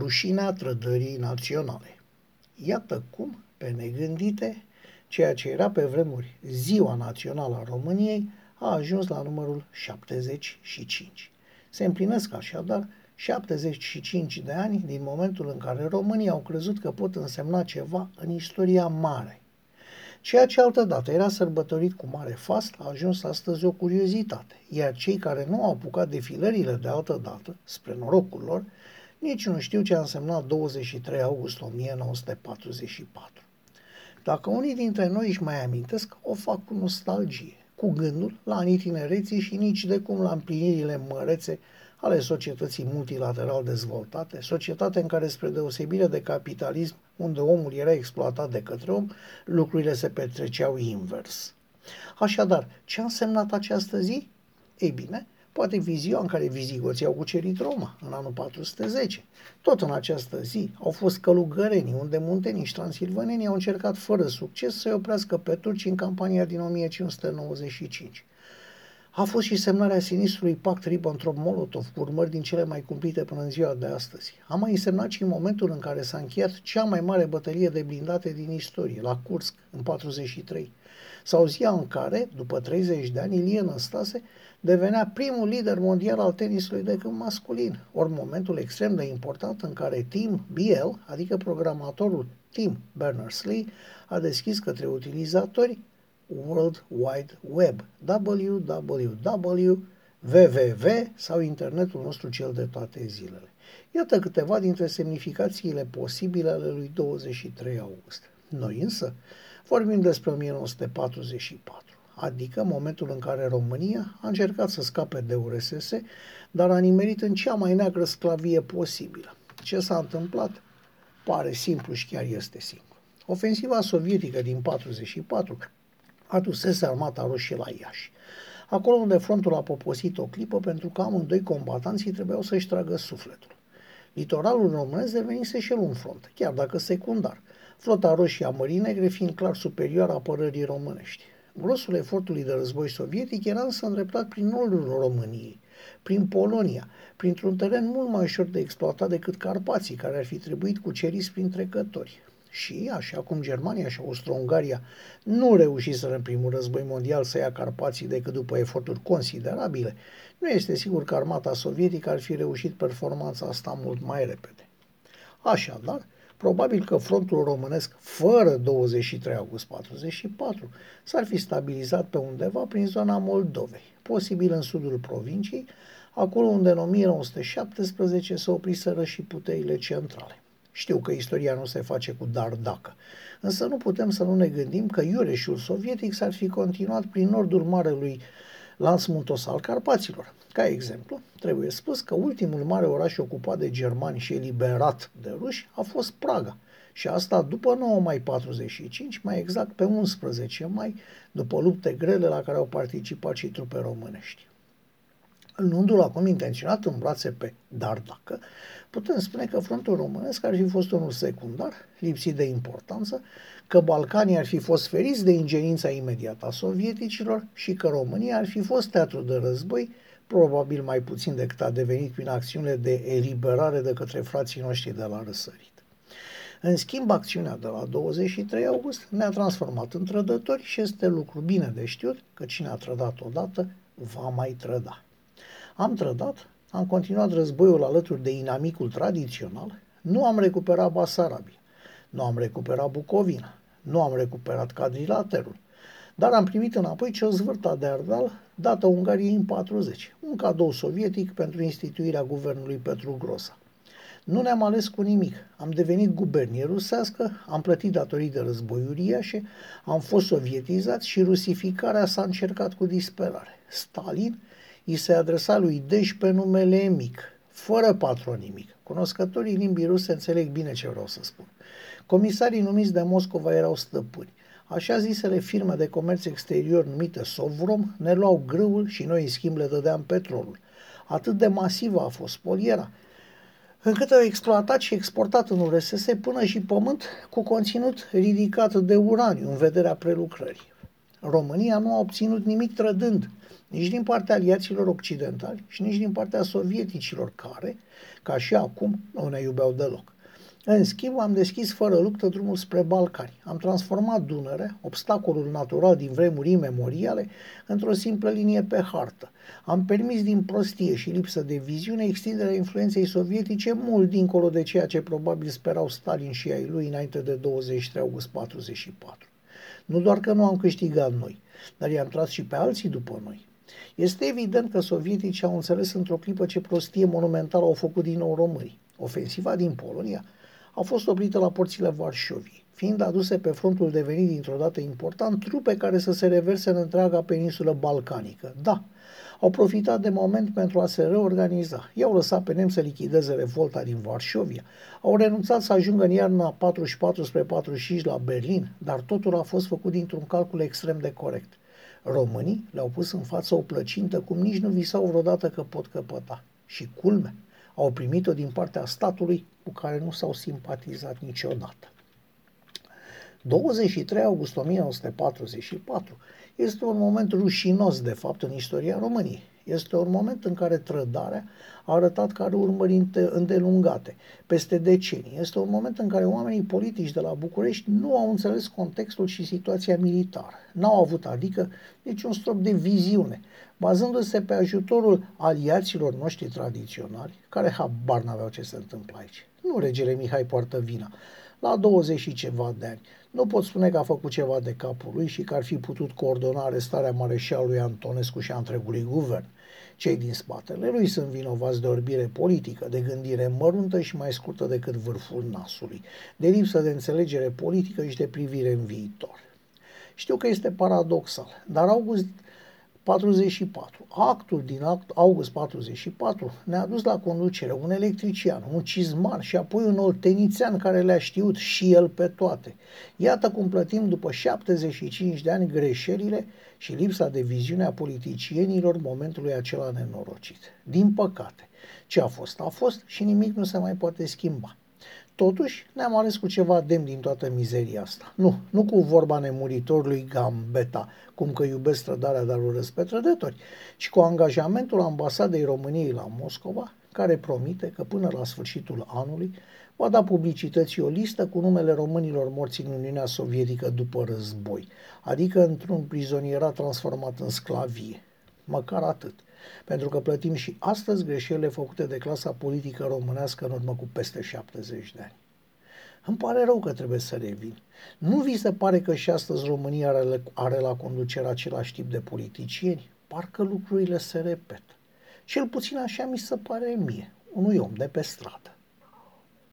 rușinea trădării naționale. Iată cum, pe negândite, ceea ce era pe vremuri Ziua Națională a României a ajuns la numărul 75. Se împlinesc așadar 75 de ani din momentul în care românii au crezut că pot însemna ceva în istoria mare. Ceea ce altădată era sărbătorit cu mare fast a ajuns astăzi o curiozitate, iar cei care nu au apucat defilările de altă dată, spre norocul lor, nici nu știu ce a însemnat 23 august 1944. Dacă unii dintre noi își mai amintesc, o fac cu nostalgie, cu gândul la anii tinereții și nici de cum la împlinirile mărețe ale societății multilateral dezvoltate, societate în care, spre deosebire de capitalism, unde omul era exploatat de către om, lucrurile se petreceau invers. Așadar, ce a însemnat această zi? Ei bine, poate fi ziua în care vizigoții au cucerit Roma, în anul 410. Tot în această zi au fost călugărenii, unde muntenii și transilvanenii au încercat fără succes să-i oprească pe turci în campania din 1595. A fost și semnarea sinistrului pact Ribbentrop-Molotov cu urmări din cele mai cumplite până în ziua de astăzi. A mai însemnat și în momentul în care s-a încheiat cea mai mare bătălie de blindate din istorie, la Kursk, în 43. Sau ziua în care, după 30 de ani, Ilie Năstase devenea primul lider mondial al tenisului de câmp masculin, ori momentul extrem de important în care Tim Biel, adică programatorul Tim Berners-Lee, a deschis către utilizatori World Wide Web, www, www sau internetul nostru cel de toate zilele. Iată câteva dintre semnificațiile posibile ale lui 23 august. Noi însă vorbim despre 1944, adică momentul în care România a încercat să scape de URSS, dar a nimerit în cea mai neagră sclavie posibilă. Ce s-a întâmplat? Pare simplu și chiar este simplu. Ofensiva sovietică din 44 adusese armata roșie la Iași. Acolo unde frontul a poposit o clipă pentru că amândoi combatanții trebuiau să-și tragă sufletul. Litoralul românesc devenise și el un front, chiar dacă secundar. Flota roșie a Mării Negre fiind clar superioară apărării românești. Grosul efortului de război sovietic era însă îndreptat prin nordul României, prin Polonia, printr-un teren mult mai ușor de exploatat decât Carpații, care ar fi trebuit cuceriți prin trecători și, așa cum Germania și Austro-Ungaria nu reușiseră în primul război mondial să ia Carpații decât după eforturi considerabile, nu este sigur că armata sovietică ar fi reușit performanța asta mult mai repede. Așadar, probabil că frontul românesc fără 23 august 44 s-ar fi stabilizat pe undeva prin zona Moldovei, posibil în sudul provinciei, acolo unde în 1917 se opriseră și puterile centrale. Știu că istoria nu se face cu dar dacă, însă nu putem să nu ne gândim că iureșul sovietic s-ar fi continuat prin nordul marelui lans muntos al Carpaților. Ca exemplu, trebuie spus că ultimul mare oraș ocupat de germani și eliberat de ruși a fost Praga, și asta după 9 mai 45, mai exact pe 11 mai, după lupte grele la care au participat și trupe românești. Luându-l acum intenționat în brațe pe dar dacă, putem spune că frontul românesc ar fi fost unul secundar, lipsit de importanță, că Balcanii ar fi fost feriți de ingerința imediată a sovieticilor și că România ar fi fost teatru de război, probabil mai puțin decât a devenit prin acțiunile de eliberare de către frații noștri de la răsărit. În schimb, acțiunea de la 23 august ne-a transformat în trădători și este lucru bine de știut că cine a trădat odată va mai trăda. Am trădat, am continuat războiul alături de inamicul tradițional, nu am recuperat Basarabia, nu am recuperat Bucovina, nu am recuperat cadrilaterul, dar am primit înapoi ce o zvârta de Ardal dată Ungariei în 40, un cadou sovietic pentru instituirea guvernului Petru Grosa. Nu ne-am ales cu nimic. Am devenit gubernie rusească, am plătit datorii de război uriașe, am fost sovietizați și rusificarea s-a încercat cu disperare. Stalin i se adresa lui Dej pe numele mic, fără patronimic. Cunoscătorii limbii ruse înțeleg bine ce vreau să spun. Comisarii numiți de Moscova erau stăpâni. Așa zisele firme de comerț exterior numite Sovrom ne luau grâul și noi în schimb le dădeam petrolul. Atât de masivă a fost poliera, încât au exploatat și exportat în URSS până și pământ cu conținut ridicat de uraniu în vederea prelucrării. România nu a obținut nimic trădând, nici din partea aliaților occidentali și nici din partea sovieticilor care, ca și acum, nu ne iubeau deloc. În schimb, am deschis fără luptă drumul spre Balcani. Am transformat Dunăre, obstacolul natural din vremuri imemoriale, într-o simplă linie pe hartă. Am permis din prostie și lipsă de viziune extinderea influenței sovietice mult dincolo de ceea ce probabil sperau Stalin și ai lui înainte de 23 august 44. Nu doar că nu am câștigat noi, dar i-am tras și pe alții după noi. Este evident că sovieticii au înțeles într-o clipă ce prostie monumentală au făcut din nou românii. Ofensiva din Polonia a fost oprită la porțile Varșoviei, fiind aduse pe frontul devenit dintr-o dată important trupe care să se reverse în întreaga peninsulă balcanică. Da, au profitat de moment pentru a se reorganiza. I-au lăsat pe nemți să lichideze revolta din Varșovia, au renunțat să ajungă în iarna 44 spre 45 la Berlin, dar totul a fost făcut dintr-un calcul extrem de corect. Românii le-au pus în față o plăcintă cum nici nu visau vreodată că pot căpăta. Și culme, au primit-o din partea statului cu care nu s-au simpatizat niciodată. 23 august 1944 este un moment rușinos, de fapt, în istoria României. Este un moment în care trădarea a arătat că are urmări îndelungate, peste decenii. Este un moment în care oamenii politici de la București nu au înțeles contextul și situația militară. N-au avut, adică, niciun strop de viziune, bazându-se pe ajutorul aliaților noștri tradiționali, care habar n-aveau ce se întâmplă aici. Nu regele Mihai poartă vina. La 20 și ceva de ani. Nu pot spune că a făcut ceva de capul lui și că ar fi putut coordona arestarea mareșalului Antonescu și a întregului guvern. Cei din spatele lui sunt vinovați de orbire politică, de gândire măruntă și mai scurtă decât vârful nasului, de lipsă de înțelegere politică și de privire în viitor. Știu că este paradoxal, dar August 44. Actul din act, august 44 ne-a dus la conducere un electrician, un cizmar și apoi un oltenițean care le-a știut și el pe toate. Iată cum plătim după 75 de ani greșelile și lipsa de viziune a politicienilor momentului acela nenorocit. Din păcate, ce a fost, a fost și nimic nu se mai poate schimba. Totuși, ne-am ales cu ceva demn din toată mizeria asta. Nu, nu cu vorba nemuritorului Gambeta, cum că iubesc trădarea, dar urăsc pe trădători, ci cu angajamentul ambasadei României la Moscova, care promite că până la sfârșitul anului va da publicității o listă cu numele românilor morți în Uniunea Sovietică după război, adică într-un prizonierat transformat în sclavie. Măcar atât pentru că plătim și astăzi greșelile făcute de clasa politică românească în urmă cu peste 70 de ani. Îmi pare rău că trebuie să revin. Nu vi se pare că și astăzi România are, are la conducere același tip de politicieni? Parcă lucrurile se repetă. Cel puțin așa mi se pare mie, unui om de pe stradă.